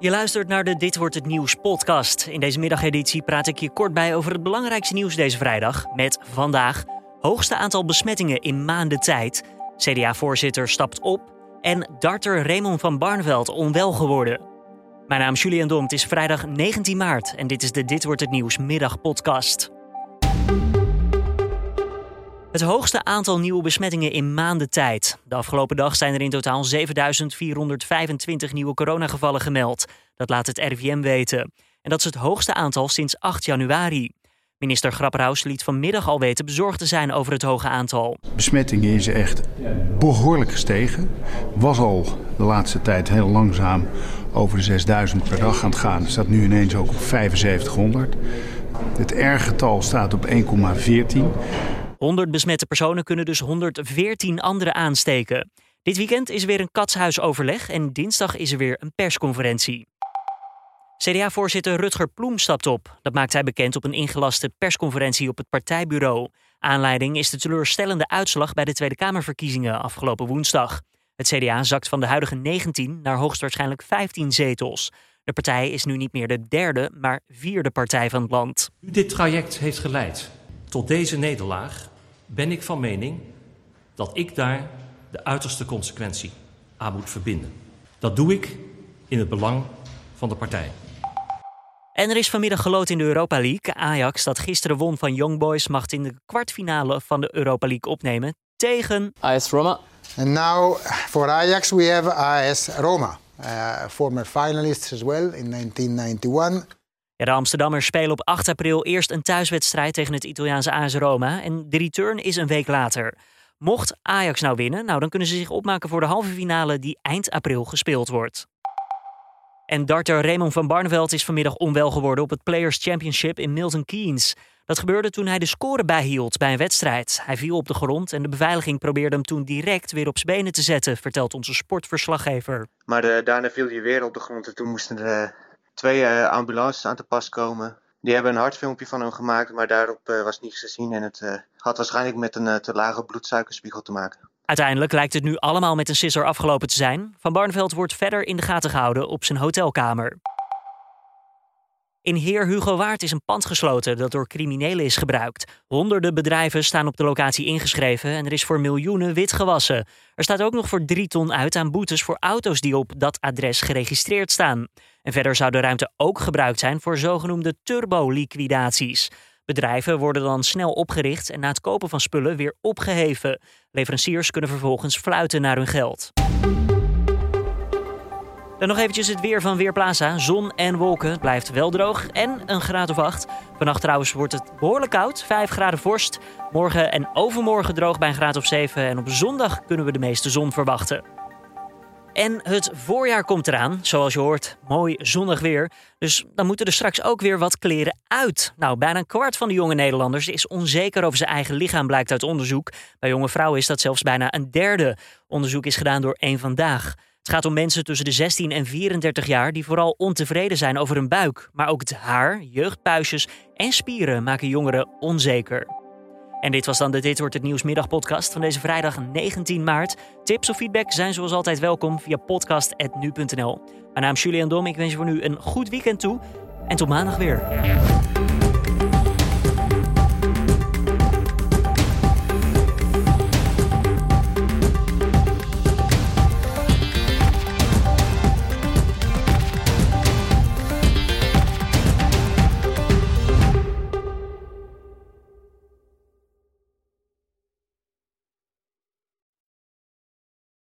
Je luistert naar de Dit wordt het nieuws podcast. In deze middageditie praat ik je kort bij over het belangrijkste nieuws deze vrijdag. Met vandaag hoogste aantal besmettingen in maanden tijd. CDA-voorzitter stapt op. En darter Raymond van Barneveld onwel geworden. Mijn naam is Julian Dom. Het is vrijdag 19 maart en dit is de Dit wordt het nieuws middagpodcast. Het hoogste aantal nieuwe besmettingen in maanden tijd. De afgelopen dag zijn er in totaal 7.425 nieuwe coronagevallen gemeld. Dat laat het RIVM weten. En dat is het hoogste aantal sinds 8 januari. Minister Grapperhaus liet vanmiddag al weten bezorgd te zijn over het hoge aantal. Besmettingen is echt behoorlijk gestegen. Was al de laatste tijd heel langzaam over de 6000 per dag aan het gaan. Staat nu ineens ook op 7500. Het R-getal staat op 1,14. 100 besmette personen kunnen dus 114 anderen aansteken. Dit weekend is weer een katshuisoverleg en dinsdag is er weer een persconferentie. CDA-voorzitter Rutger Ploem stapt op. Dat maakt hij bekend op een ingelaste persconferentie op het partijbureau. Aanleiding is de teleurstellende uitslag bij de Tweede Kamerverkiezingen afgelopen woensdag. Het CDA zakt van de huidige 19 naar hoogstwaarschijnlijk 15 zetels. De partij is nu niet meer de derde, maar vierde partij van het land. Dit traject heeft geleid tot deze nederlaag, ben ik van mening dat ik daar de uiterste consequentie aan moet verbinden. Dat doe ik in het belang van de partij. En er is vanmiddag geloot in de Europa League. Ajax, dat gisteren won van Young Boys, mag in de kwartfinale van de Europa League opnemen tegen AS Roma. And now for Ajax we have AS Roma, uh, former finalists as well in 1991. De Amsterdammers spelen op 8 april eerst een thuiswedstrijd tegen het Italiaanse AS Roma en de return is een week later. Mocht Ajax nou winnen, nou dan kunnen ze zich opmaken voor de halve finale die eind april gespeeld wordt. En darter Raymond van Barneveld is vanmiddag onwel geworden op het Players Championship in Milton Keynes. Dat gebeurde toen hij de score bijhield bij een wedstrijd. Hij viel op de grond en de beveiliging probeerde hem toen direct weer op zijn benen te zetten, vertelt onze sportverslaggever. Maar de, daarna viel hij weer op de grond en toen moesten de twee uh, ambulances aan te pas komen. Die hebben een hartfilmpje van hem gemaakt, maar daarop uh, was niets te zien. En het uh, had waarschijnlijk met een te lage bloedsuikerspiegel te maken. Uiteindelijk lijkt het nu allemaal met een sisser afgelopen te zijn. Van Barneveld wordt verder in de gaten gehouden op zijn hotelkamer. In Heer Hugo Waard is een pand gesloten dat door criminelen is gebruikt. Honderden bedrijven staan op de locatie ingeschreven en er is voor miljoenen wit gewassen. Er staat ook nog voor drie ton uit aan boetes voor auto's die op dat adres geregistreerd staan. En verder zou de ruimte ook gebruikt zijn voor zogenoemde turbo-liquidaties. Bedrijven worden dan snel opgericht en na het kopen van spullen weer opgeheven. Leveranciers kunnen vervolgens fluiten naar hun geld. Dan nog eventjes het weer van Weerplaza. Zon en wolken. Blijft wel droog en een graad of 8. Vannacht trouwens wordt het behoorlijk koud. 5 graden vorst. Morgen en overmorgen droog bij een graad of 7. En op zondag kunnen we de meeste zon verwachten. En het voorjaar komt eraan, zoals je hoort. Mooi zonnig weer. Dus dan moeten er straks ook weer wat kleren uit. Nou, bijna een kwart van de jonge Nederlanders is onzeker over zijn eigen lichaam, blijkt uit onderzoek. Bij jonge vrouwen is dat zelfs bijna een derde. Onderzoek is gedaan door één vandaag. Het gaat om mensen tussen de 16 en 34 jaar die vooral ontevreden zijn over hun buik. Maar ook het haar, jeugdpuisjes en spieren maken jongeren onzeker. En dit was dan de Dit wordt het Nieuwsmiddagpodcast van deze vrijdag 19 maart. Tips of feedback zijn zoals altijd welkom via podcast.nu.nl. Mijn naam is Julian Dom, ik wens je voor nu een goed weekend toe en tot maandag weer.